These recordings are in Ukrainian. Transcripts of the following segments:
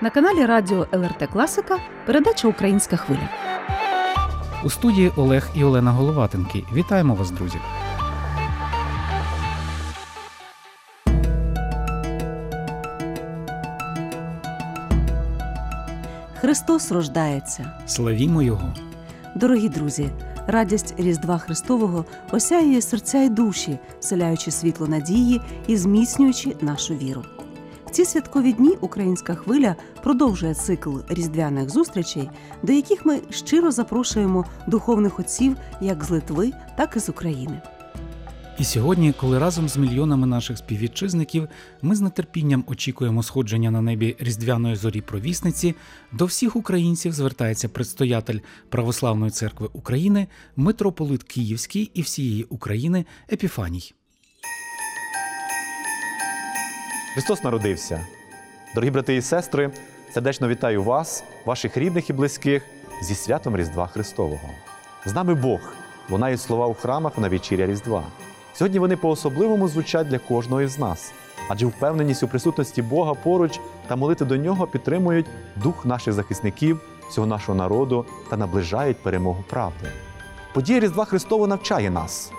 На каналі Радіо ЛРТ Класика передача Українська хвиля. У студії Олег і Олена Головатенки. Вітаємо вас, друзі! Христос рождається. Славімо Його! Дорогі друзі, радість Різдва Христового осяює серця й душі, вселяючи світло надії і зміцнюючи нашу віру. Ці святкові дні українська хвиля продовжує цикл різдвяних зустрічей, до яких ми щиро запрошуємо духовних отців як з Литви, так і з України. І сьогодні, коли разом з мільйонами наших співвітчизників ми з нетерпінням очікуємо сходження на небі різдвяної зорі провісниці, до всіх українців звертається предстоятель Православної церкви України, митрополит Київський і всієї України Епіфаній. Христос народився. Дорогі брати і сестри, сердечно вітаю вас, ваших рідних і близьких, зі святом Різдва Христового. З нами Бог, лунають слова у храмах на вечіря Різдва. Сьогодні вони по-особливому звучать для кожного із нас, адже впевненість у присутності Бога поруч та молити до нього підтримують дух наших захисників, всього нашого народу та наближають перемогу правди. Подія Різдва Христового навчає нас.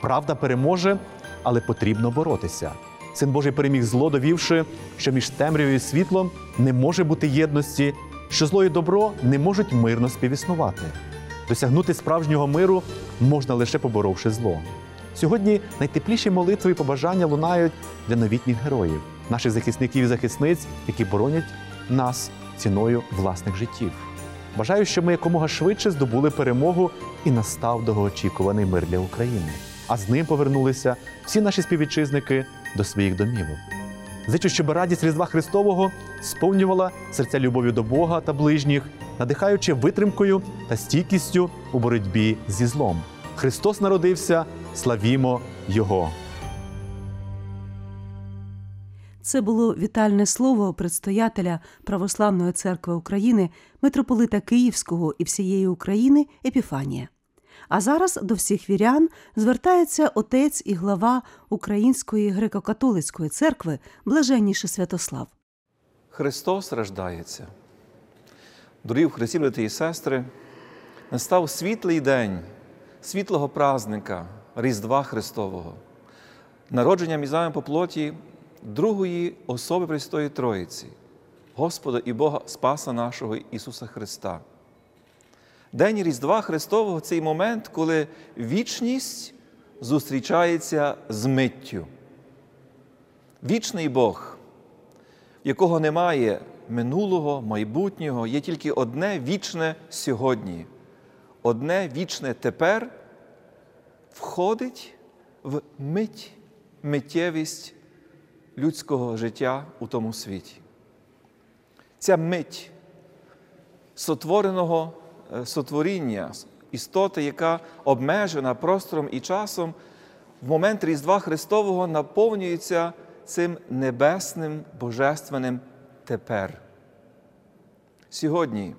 Правда переможе, але потрібно боротися. Син Божий переміг зло, довівши, що між темрявою і світлом не може бути єдності, що зло і добро не можуть мирно співіснувати. Досягнути справжнього миру можна лише поборовши зло. Сьогодні найтепліші молитви і побажання лунають для новітніх героїв, наших захисників і захисниць, які боронять нас ціною власних життів. Бажаю, щоб ми якомога швидше здобули перемогу і настав довгоочікуваний мир для України. А з ним повернулися всі наші співвітчизники до своїх домівок. Зичу, щоб радість Різдва Христового сповнювала серця любов'ю до Бога та ближніх, надихаючи витримкою та стійкістю у боротьбі зі злом. Христос народився, славімо Його! Це було вітальне слово предстоятеля Православної церкви України, митрополита Київського і всієї України Епіфанія. А зараз до всіх вірян звертається отець і глава Української греко-католицької церкви Блаженніший Святослав. Христос рождається. Дорогі в Христі, брати і сестри, настав світлий день світлого празника Різдва Христового, народження мізами по плоті другої особи Престої Троїці, Господа і Бога Спаса нашого Ісуса Христа. День Різдва Христового цей момент, коли вічність зустрічається з миттю. Вічний Бог, якого немає минулого, майбутнього, є тільки одне вічне сьогодні, одне вічне тепер входить в мить, миттєвість людського життя у тому світі. Ця мить сотвореного сотворіння, істоти, яка обмежена простором і часом, в момент Різдва Христового наповнюється цим небесним божественним тепер. Сьогодні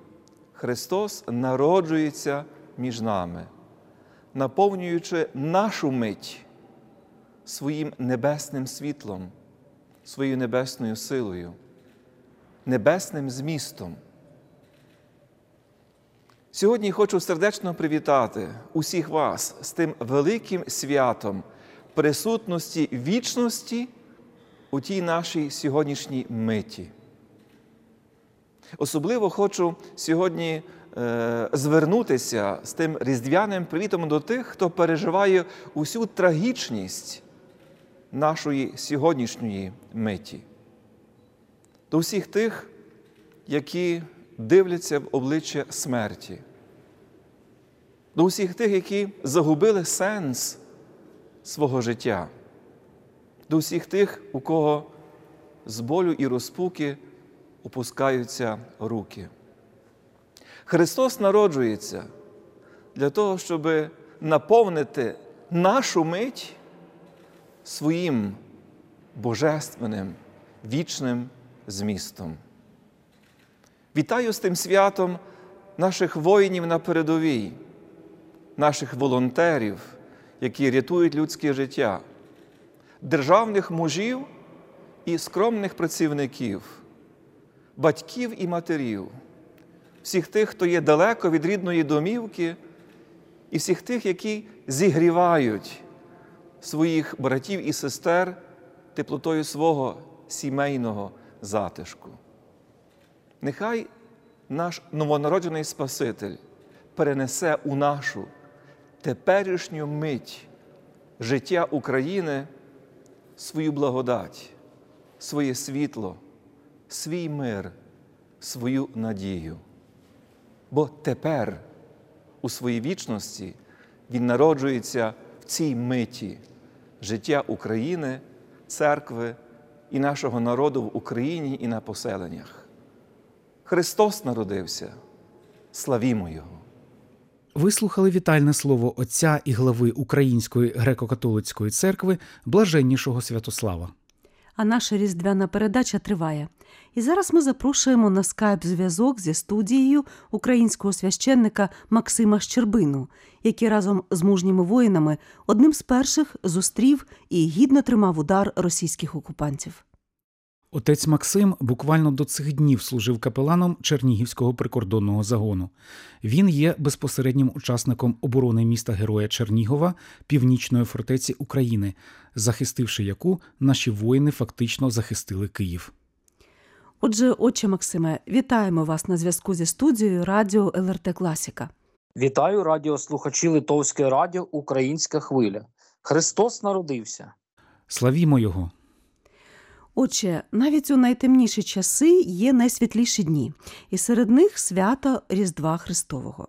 Христос народжується між нами, наповнюючи нашу мить своїм небесним світлом, своєю небесною силою, небесним змістом. Сьогодні хочу сердечно привітати усіх вас з тим великим святом присутності вічності у тій нашій сьогоднішній миті. Особливо хочу сьогодні е, звернутися з тим різдвяним привітом до тих, хто переживає усю трагічність нашої сьогоднішньої миті. До всіх тих, які дивляться в обличчя смерті, до усіх тих, які загубили сенс свого життя, до всіх тих, у кого з болю і розпуки опускаються руки. Христос народжується для того, щоб наповнити нашу мить своїм божественним, вічним змістом. Вітаю з тим святом наших воїнів на передовій, наших волонтерів, які рятують людське життя, державних мужів і скромних працівників, батьків і матерів, всіх тих, хто є далеко від рідної домівки, і всіх тих, які зігрівають своїх братів і сестер теплотою свого сімейного затишку. Нехай наш новонароджений Спаситель перенесе у нашу теперішню мить життя України свою благодать, своє світло, свій мир, свою надію. Бо тепер, у своїй вічності, Він народжується в цій миті життя України, церкви і нашого народу в Україні і на поселеннях. Христос народився, славімо Його! Вислухали вітальне слово отця і глави Української греко-католицької церкви блаженнішого Святослава. А наша різдвяна передача триває. І зараз ми запрошуємо на скайп-зв'язок зі студією українського священника Максима Щербину, який разом з мужніми воїнами одним з перших зустрів і гідно тримав удар російських окупантів. Отець Максим буквально до цих днів служив капеланом Чернігівського прикордонного загону. Він є безпосереднім учасником оборони міста Героя Чернігова, північної фортеці України, захистивши яку наші воїни фактично захистили Київ. Отже, отче Максиме, вітаємо вас на зв'язку зі студією Радіо ЛРТ Класіка. Вітаю радіослухачі Литовське радіо Українська хвиля. Христос народився. Славімо його! Отже, навіть у найтемніші часи є найсвітліші дні, і серед них свято Різдва Христового.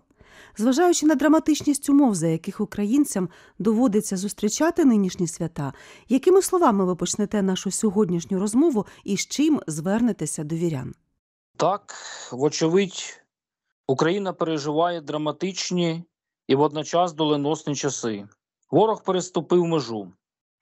Зважаючи на драматичність умов, за яких українцям доводиться зустрічати нинішні свята, якими словами ви почнете нашу сьогоднішню розмову і з чим звернетеся до вірян? Так, вочевидь, Україна переживає драматичні і водночас доленосні часи. Ворог переступив межу.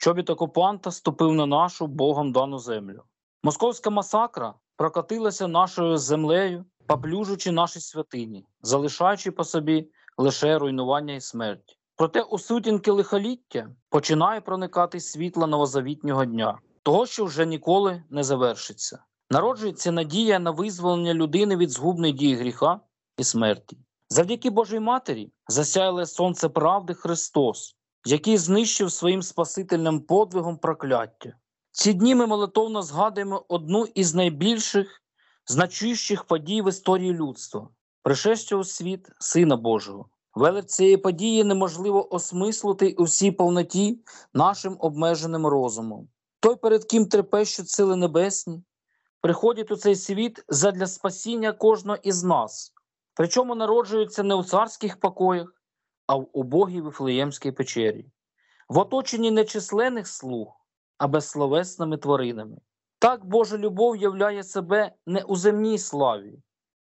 Чобіт окупанта ступив на нашу Богом дану землю. Московська масакра прокатилася нашою землею, поплюжучи наші святині, залишаючи по собі лише руйнування і смерть. Проте у сутінки лихоліття починає проникати світло новозавітнього дня, того, що вже ніколи не завершиться. Народжується надія на визволення людини від згубної дії гріха і смерті. Завдяки Божій Матері засяяле сонце правди Христос, який знищив своїм спасительним подвигом прокляття. Ці дні ми молитовно згадуємо одну із найбільших значущих подій в історії людства пришестя у світ Сина Божого. Велик цієї події неможливо осмислити у всій повноті нашим обмеженим розумом. Той, перед ким трепещуть сили небесні, приходять у цей світ задля спасіння кожного із нас, причому народжуються не у царських покоях, а в убогій Вифлеємській печері, в оточенні нечисленних слуг, а безсловесними тваринами. Так Божа любов являє себе не у земній славі,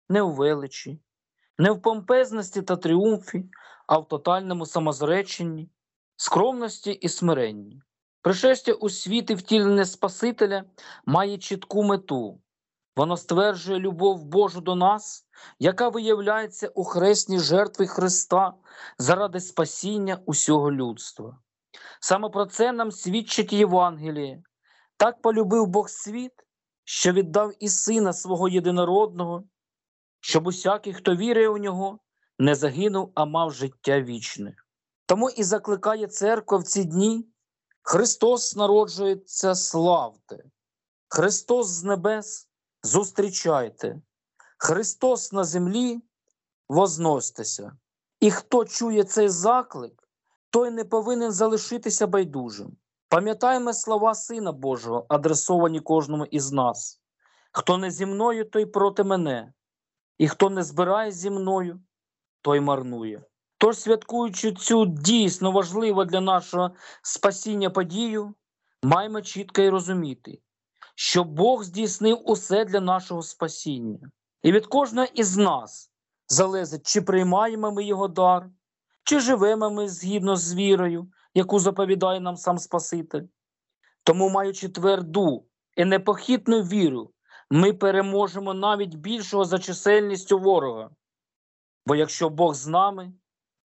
не у величі, не в помпезності та тріумфі, а в тотальному самозреченні, скромності і смиренні. Пришестя у світ і втілення Спасителя має чітку мету. Воно стверджує любов Божу до нас, яка виявляється у хресній жертві Христа заради спасіння усього людства. Саме про це нам свідчить Євангеліє. Так полюбив Бог світ, що віддав і Сина свого єдинородного, щоб усякий, хто вірує у нього, не загинув, а мав життя вічне. Тому і закликає церква в ці дні Христос народжується, славте, Христос з небес зустрічайте, Христос на землі возносьтеся. І хто чує цей заклик, той не повинен залишитися байдужим. Пам'ятаємо слова Сина Божого, адресовані кожному із нас. Хто не зі мною, той проти мене, і хто не збирає зі мною, той марнує. Тож, святкуючи цю дійсно важливу для нашого спасіння подію, маємо чітко й розуміти, що Бог здійснив усе для нашого спасіння. І від кожного із нас залежить, чи приймаємо ми його дар, чи живемо ми згідно з вірою, яку заповідає нам сам Спаситель. Тому, маючи тверду і непохитну віру, ми переможемо навіть більшого за чисельністю ворога. Бо якщо Бог з нами,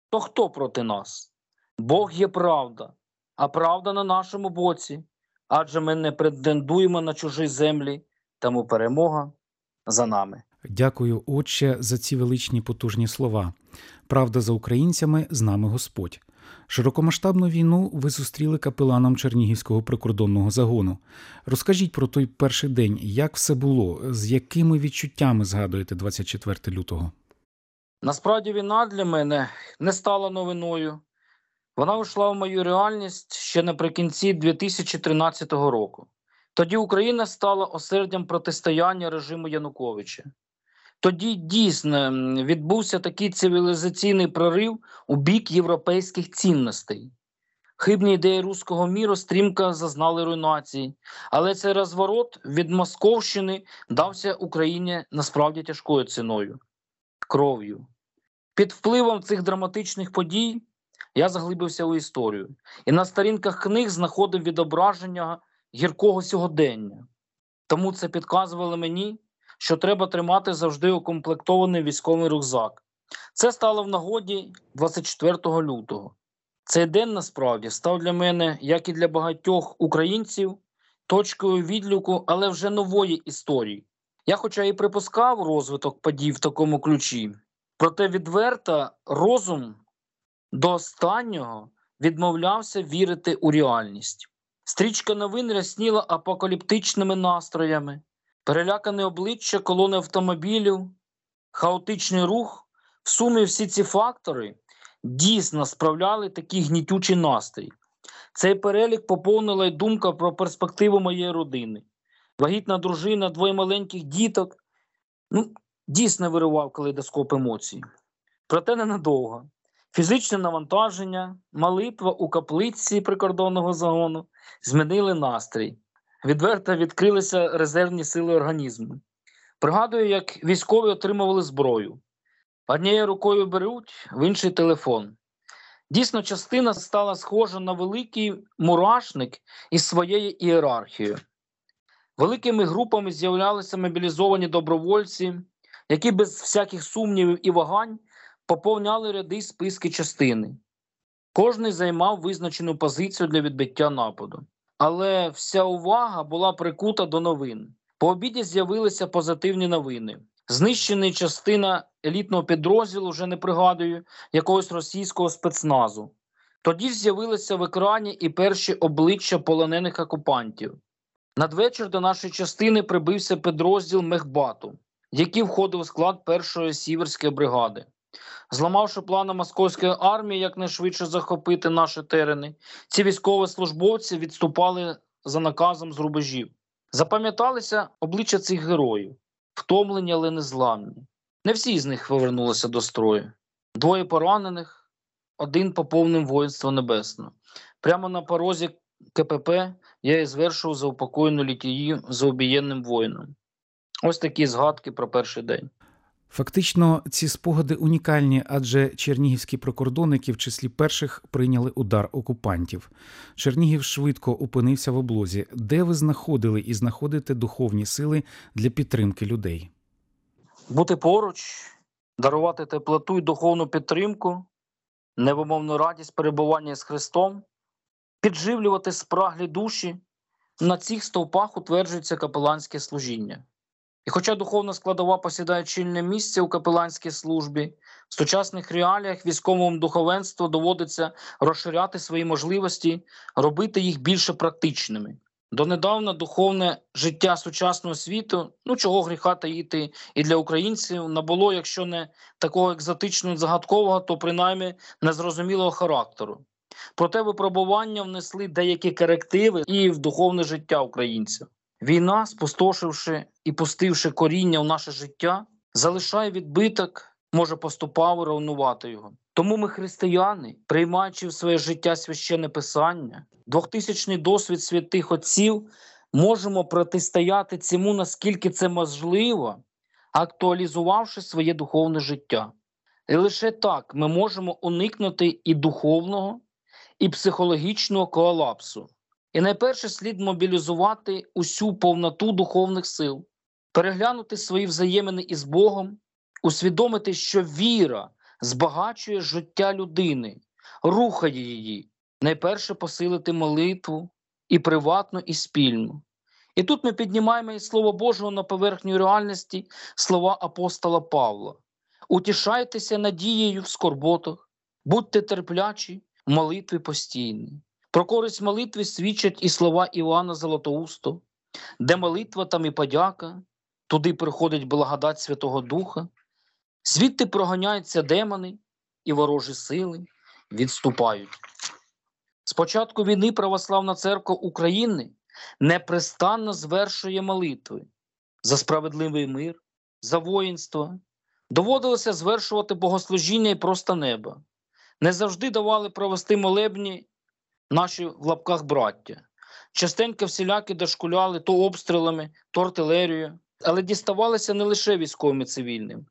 то хто проти нас? Бог є правда, а правда на нашому боці, адже ми не претендуємо на чужі землі, тому перемога за нами. Дякую, Отче, за ці величні потужні слова. Правда за українцями з нами Господь. Широкомасштабну війну ви зустріли капеланом Чернігівського прикордонного загону. Розкажіть про той перший день, як все було, з якими відчуттями згадуєте 24 лютого? Насправді війна для мене не стала новиною. Вона вийшла в мою реальність ще наприкінці 2013 року. Тоді Україна стала осердям протистояння режиму Януковича. Тоді дійсно відбувся такий цивілізаційний прорив у бік європейських цінностей. Хибні ідеї руського міру стрімко зазнали руйнації, але цей розворот від Московщини дався Україні насправді тяжкою ціною кров'ю. Під впливом цих драматичних подій я заглибився у історію і на сторінках книг знаходив відображення гіркого сьогодення. Тому це підказувало мені, що треба тримати завжди укомплектований військовий рюкзак. Це стало в нагоді 24 лютого. Цей день насправді став для мене, як і для багатьох українців, точкою відліку, але вже нової історії. Я, хоча і припускав розвиток подій в такому ключі, проте відверто розум до останнього відмовлявся вірити у реальність. Стрічка новин рясніла апокаліптичними настроями, перелякане обличчя колони автомобілів, хаотичний рух. В сумі всі ці фактори дійсно справляли такий гнітючий настрій. Цей перелік поповнила й думка про перспективу моєї родини. Вагітна дружина, двоє маленьких діток. Ну, дійсно виривав калейдоскоп емоцій. Проте ненадовго. Фізичне навантаження, молитва у каплиці прикордонного загону змінили настрій. Відверто відкрилися резервні сили організму. Пригадую, як військові отримували зброю. Однією рукою беруть, в інший телефон. Дійсно, частина стала схожа на великий мурашник із своєю ієрархією. Великими групами з'являлися мобілізовані добровольці, які без всяких сумнівів і вагань поповняли ряди списки частини. Кожний займав визначену позицію для відбиття нападу. Але вся увага була прикута до новин. По обіді з'явилися позитивні новини. Знищена частина елітного підрозділу, вже не пригадую, якогось російського спецназу. Тоді ж з'явилися в екрані і перші обличчя полонених окупантів. Надвечір до нашої частини прибився підрозділ Мехбату, який входив у склад першої сіверської бригади. Зламавши плани московської армії якнайшвидше захопити наші терени, ці військовослужбовці відступали за наказом з рубежів. Запам'яталися обличчя цих героїв, втомлені, але незламні. Не всі з них повернулися до строю. Двоє поранених, один поповнив воїнство небесне. Прямо на порозі КПП я і звершував заупокоєну літію за обієнним воїном. Ось такі згадки про перший день. Фактично, ці спогади унікальні, адже чернігівські прикордонники в числі перших прийняли удар окупантів. Чернігів швидко опинився в облозі, де ви знаходили і знаходите духовні сили для підтримки людей. Бути поруч, дарувати теплоту і духовну підтримку, невимовну радість перебування з Христом, підживлювати спраглі душі. На цих стовпах утверджується капеланське служіння. І хоча духовна складова посідає чільне місце у капеланській службі, в сучасних реаліях військовому духовенству доводиться розширяти свої можливості, робити їх більше практичними. Донедавна духовне життя сучасного світу, ну чого гріха таїти і для українців набуло, якщо не такого екзотичного загадкового, то принаймні незрозумілого характеру. Проте випробування внесли деякі корективи і в духовне життя українців. Війна, спустошивши і пустивши коріння в наше життя, залишає відбиток, може поступово руйнувати його. Тому ми, християни, приймаючи в своє життя священне писання, двохтисячний досвід святих отців, можемо протистояти цьому, наскільки це можливо, актуалізувавши своє духовне життя. І лише так ми можемо уникнути і духовного, і психологічного колапсу. І найперше слід мобілізувати усю повноту духовних сил, переглянути свої взаємини із Богом, усвідомити, що віра збагачує життя людини, рухає її, найперше посилити молитву і приватну, і спільну, І тут ми піднімаємо із Слова Божого на поверхню реальності слова апостола Павла. Утішайтеся надією в скорботах, будьте терплячі в молитві постійні. Про користь молитви свідчать і слова Івана Золотоусто, де молитва, там і подяка, туди приходить благодать Святого Духа, звідти проганяються демони і ворожі сили відступають. З початку війни Православна Церква України непрестанно звершує молитви за справедливий мир, за воїнство. Доводилося звершувати богослужіння і просто неба. Не завжди давали провести молебні наші в лапках браття. Частенько всіляки дошкуляли то обстрілами, то артилерією, але діставалися не лише військовим і цивільним.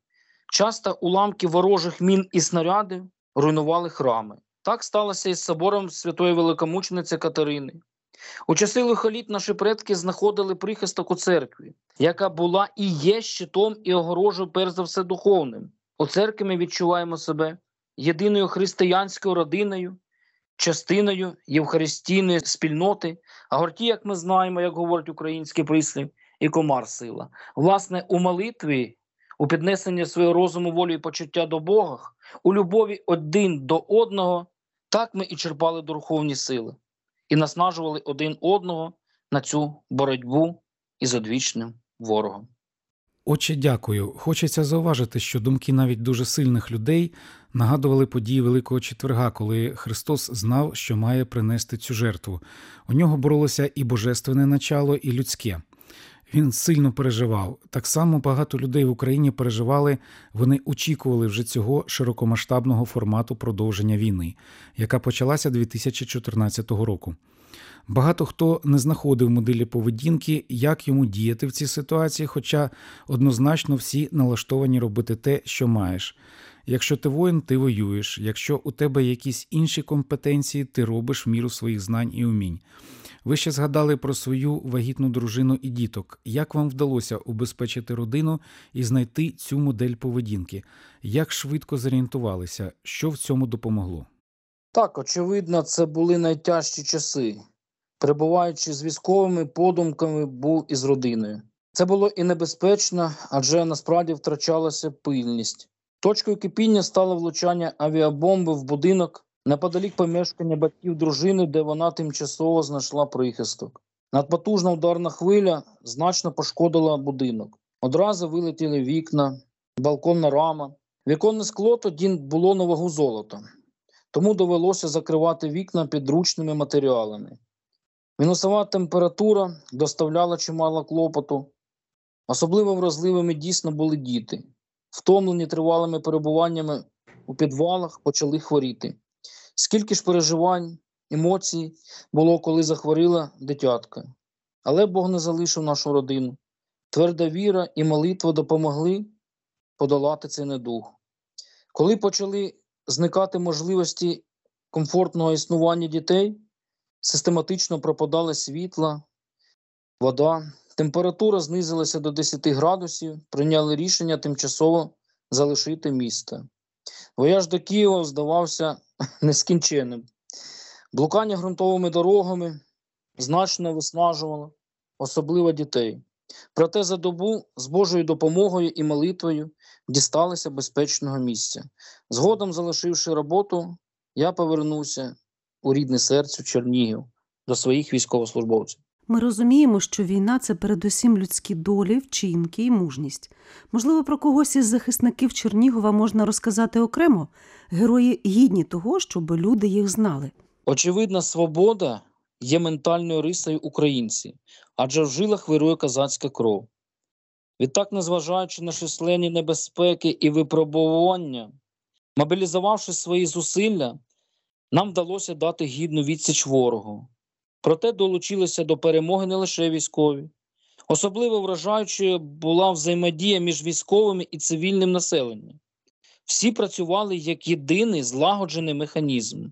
Часто уламки ворожих мін і снарядів руйнували храми. Так сталося із собором святої великомучениці Катерини. У часи лихоліт наші предки знаходили прихисток у церкві, яка була і є щитом і огорожею, перш за все, духовним. У церкві ми відчуваємо себе єдиною християнською родиною, частиною євхаристійної спільноти, а горті, як ми знаємо, як говорить український прислів, і комар сила. Власне, у молитві, у піднесенні свого розуму, волі і почуття до Бога, у любові один до одного, так ми і черпали духовні сили і наснажували один одного на цю боротьбу із одвічним ворогом. Отче, дякую. Хочеться зауважити, що думки навіть дуже сильних людей нагадували події Великого четверга, коли Христос знав, що має принести цю жертву. У нього боролося і божественне начало, і людське. Він сильно переживав. Так само багато людей в Україні переживали, вони очікували вже цього широкомасштабного формату продовження війни, яка почалася 2014 року. Багато хто не знаходив моделі поведінки, як йому діяти в цій ситуації, хоча однозначно всі налаштовані робити те, що маєш. Якщо ти воїн, ти воюєш. Якщо у тебе якісь інші компетенції, ти робиш в міру своїх знань і умінь. Ви ще згадали про свою вагітну дружину і діток. Як вам вдалося убезпечити родину і знайти цю модель поведінки? Як швидко зорієнтувалися, що в цьому допомогло? Так, очевидно, це були найтяжчі часи. Перебуваючи з військовими подумками, був із родиною. Це було і небезпечно, адже насправді втрачалася пильність. Точкою кипіння стало влучання авіабомби в будинок неподалік помешкання батьків дружини, де вона тимчасово знайшла прихисток. Надпотужна ударна хвиля значно пошкодила будинок. Одразу вилетіли вікна, балконна рама. Віконне скло тоді було на вагу золота, тому довелося закривати вікна підручними матеріалами. Мінусова температура доставляла чимало клопоту. Особливо вразливими дійсно були діти. Втомлені тривалими перебуваннями у підвалах почали хворіти. Скільки ж переживань, емоцій було, коли захворіла дитятка. Але Бог не залишив нашу родину. Тверда віра і молитва допомогли подолати цей недуг. Коли почали зникати можливості комфортного існування дітей, систематично пропадали світла, вода, температура знизилася до 10 градусів, прийняли рішення тимчасово залишити місто. Вояж до Києва здавався нескінченним. Блукання ґрунтовими дорогами значно виснажувало, особливо дітей. Проте за добу з Божою допомогою і молитвою дісталися безпечного місця. Згодом, залишивши роботу, я повернувся у рідне серце Чернігів до своїх військовослужбовців. Ми розуміємо, що війна це передусім людські долі, вчинки і мужність. Можливо, про когось із захисників Чернігова можна розказати окремо. Герої гідні того, щоб люди їх знали. Очевидна свобода є ментальною рисою українців, адже в жилах вирує козацька кров. Відтак, незважаючи на численні небезпеки і випробування, мобілізувавши свої зусилля, нам вдалося дати гідну відсіч ворогу. Проте долучилися до перемоги не лише військові. Особливо вражаючою була взаємодія між військовими і цивільним населенням. Всі працювали як єдиний злагоджений механізм.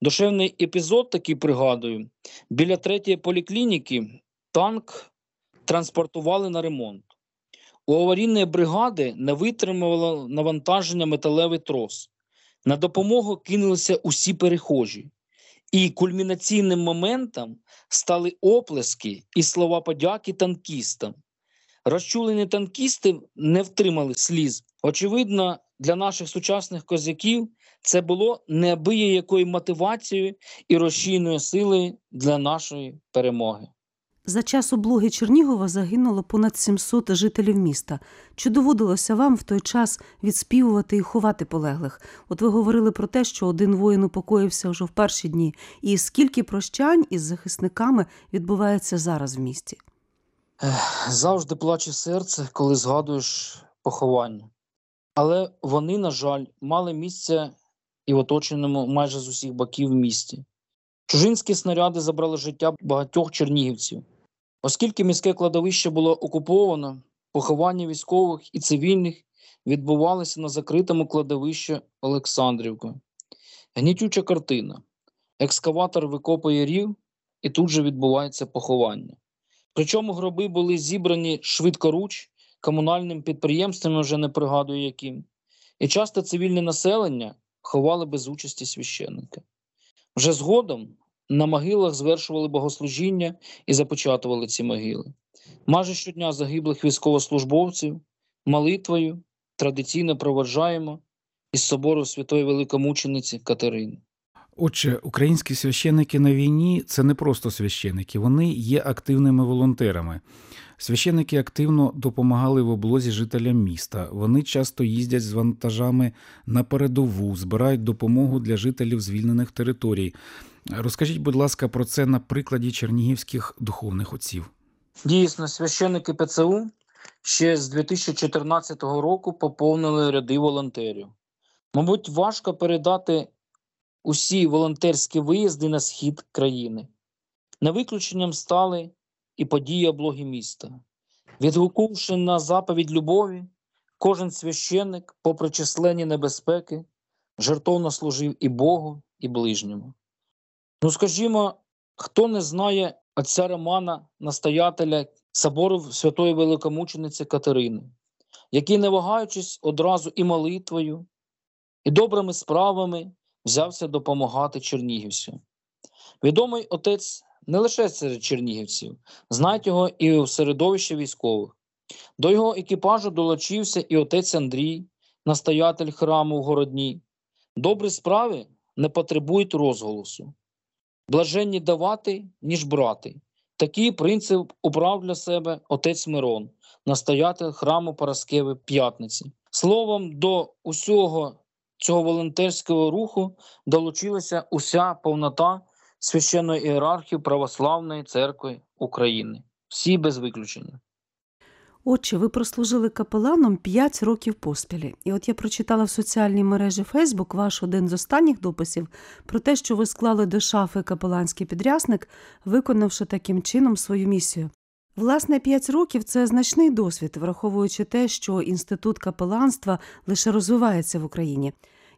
Душевний епізод такий пригадую: біля третьої поліклініки танк транспортували на ремонт. У аварійної бригади не витримувало навантаження металевий трос. На допомогу кинулися усі перехожі. І кульмінаційним моментом стали оплески і слова подяки танкістам. Розчулені танкісти не втримали сліз. Очевидно, для наших сучасних козаків це було неабиякою мотивацією і розчійною силою для нашої перемоги. За час облоги Чернігова загинуло понад 700 жителів міста. Чи доводилося вам в той час відспівувати і ховати полеглих? От ви говорили про те, що один воїн упокоївся вже в перші дні. І скільки прощань із захисниками відбувається зараз в місті? Завжди плаче серце, коли згадуєш поховання. Але вони, на жаль, мали місце і в оточеному майже з усіх боків місті. Чужинські снаряди забрали життя багатьох чернігівців. Оскільки міське кладовище було окуповано, поховання військових і цивільних відбувалися на закритому кладовищі Олександрівка. Гнітюча картина. Екскаватор викопує рів, і тут же відбувається поховання. Причому гроби були зібрані швидкоруч комунальним підприємством, вже не пригадую яким, і часто цивільне населення ховали без участі священника. Вже згодом на могилах звершували богослужіння і започатували ці могили. Майже щодня загиблих військовослужбовців молитвою традиційно проваджаємо із собору святої великомучениці Катерини. Отже, українські священники на війні це не просто священики, вони є активними волонтерами. Священики активно допомагали в облозі жителям міста. Вони часто їздять з вантажами на передову, збирають допомогу для жителів звільнених територій. Розкажіть, будь ласка, про це на прикладі чернігівських духовних отців. Дійсно, священники ПЦУ ще з 2014 року поповнили ряди волонтерів. Мабуть, важко передати усі волонтерські виїзди на схід країни. Не виключенням стали і події облоги міста. Відгукувши на заповідь любові, кожен священник, попри численні небезпеки, жертовно служив і Богу, і ближньому. Ну, скажімо, хто не знає отця Романа, настоятеля собору Святої Великомучениці Катерини, який, не вагаючись одразу і молитвою, і добрими справами взявся допомагати чернігівцям. Відомий отець не лише серед чернігівців, знають його і в середовищі військових. До його екіпажу долучився і отець Андрій, настоятель храму в Городні. Добрі справи не потребують розголосу. Блаженні давати, ніж брати. Такий принцип убрав для себе отець Мирон, настоятель храму Параскеви П'ятниці. Словом, до усього цього волонтерського руху долучилася уся повнота священної ієрархії Православної церкви України. Всі без виключення. Отче, ви прослужили капеланом 5 років поспілі. І от я прочитала в соціальній мережі Фейсбук ваш один з останніх дописів про те, що ви склали до шафи капеланський підрясник, виконавши таким чином свою місію. Власне, 5 років це значний досвід, враховуючи те, що інститут капеланства лише розвивається в Україні.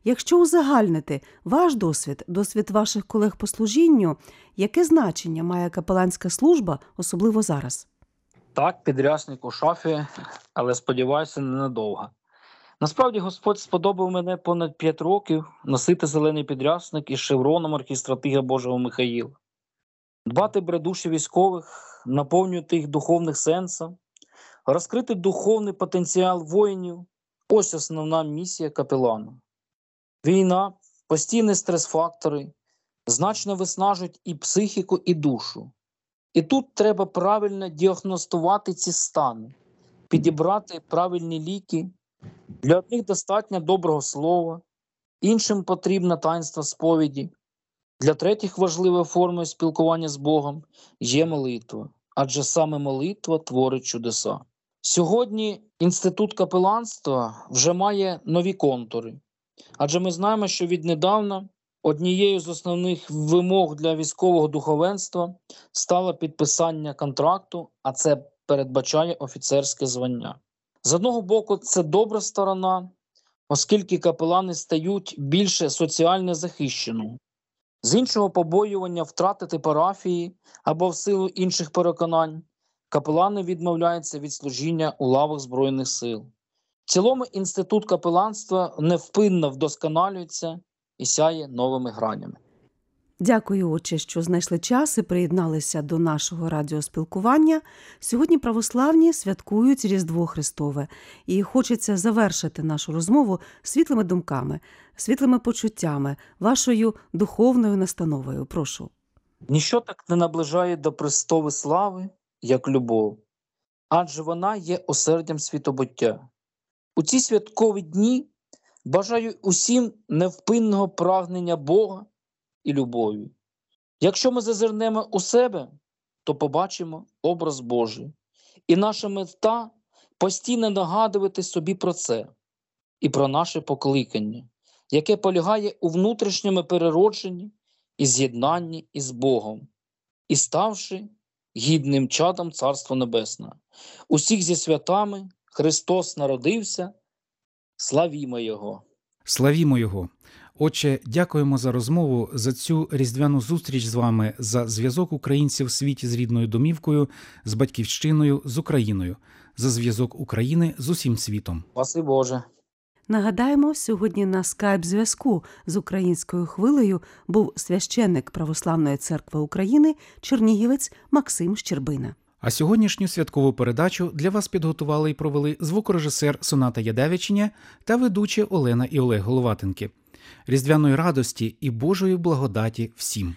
Якщо узагальнити ваш досвід, досвід ваших колег по служінню, яке значення має капеланська служба, особливо зараз? Так, підрясник у шафі, але сподіваюся, ненадовго. Насправді Господь сподобав мене понад 5 років носити зелений підрясник із шевроном архістратига Божого Михаїла, дбати про душі військових, наповнювати їх духовних сенсом, розкрити духовний потенціал воїнів ось основна місія капелану. Війна, постійні стрес-фактори значно виснажують і психіку, і душу. І тут треба правильно діагностувати ці стани, підібрати правильні ліки. Для одних достатньо доброго слова, іншим потрібно таїнство сповіді. Для третіх важливою формою спілкування з Богом є молитва, адже саме молитва творить чудеса. Сьогодні інститут капеланства вже має нові контури, адже ми знаємо, що віднедавна однією з основних вимог для військового духовенства стало підписання контракту, а це передбачає офіцерське звання. З одного боку, це добра сторона, оскільки капелани стають більше соціально захищеними. З іншого побоювання втратити парафії або в силу інших переконань, капелани відмовляються від служіння у лавах Збройних сил. В цілому інститут капеланства невпинно вдосконалюється і сяє новими гранями. Дякую, отче, що знайшли час і приєдналися до нашого радіоспілкування. Сьогодні православні святкують Різдво Христове, і хочеться завершити нашу розмову світлими думками, світлими почуттями, вашою духовною настановою. Прошу. Ніщо так не наближає до престови слави, як любов, адже вона є осердям світобуття. У ці святкові дні бажаю усім невпинного прагнення Бога і любові. Якщо ми зазирнемо у себе, то побачимо образ Божий, і наша мета постійно нагадувати собі про це і про наше покликання, яке полягає у внутрішньому переродженні і з'єднанні із Богом, і ставши гідним чадом Царства Небесного. Усіх зі святами Христос народився, славімо Його! Славімо Його! Отче, дякуємо за розмову, за цю різдвяну зустріч з вами, за зв'язок українців в світі з рідною домівкою, з батьківщиною, з Україною, за зв'язок України з усім світом. Спаси Боже! Нагадаємо, сьогодні на скайп-зв'язку з українською хвилею був священник Православної церкви України Чернігівець Максим Щербина. А сьогоднішню святкову передачу для вас підготували і провели звукорежисер Соната Ядевичиня та ведучі Олена і Олег Головатенки. Різдвяної радості і Божої благодаті всім.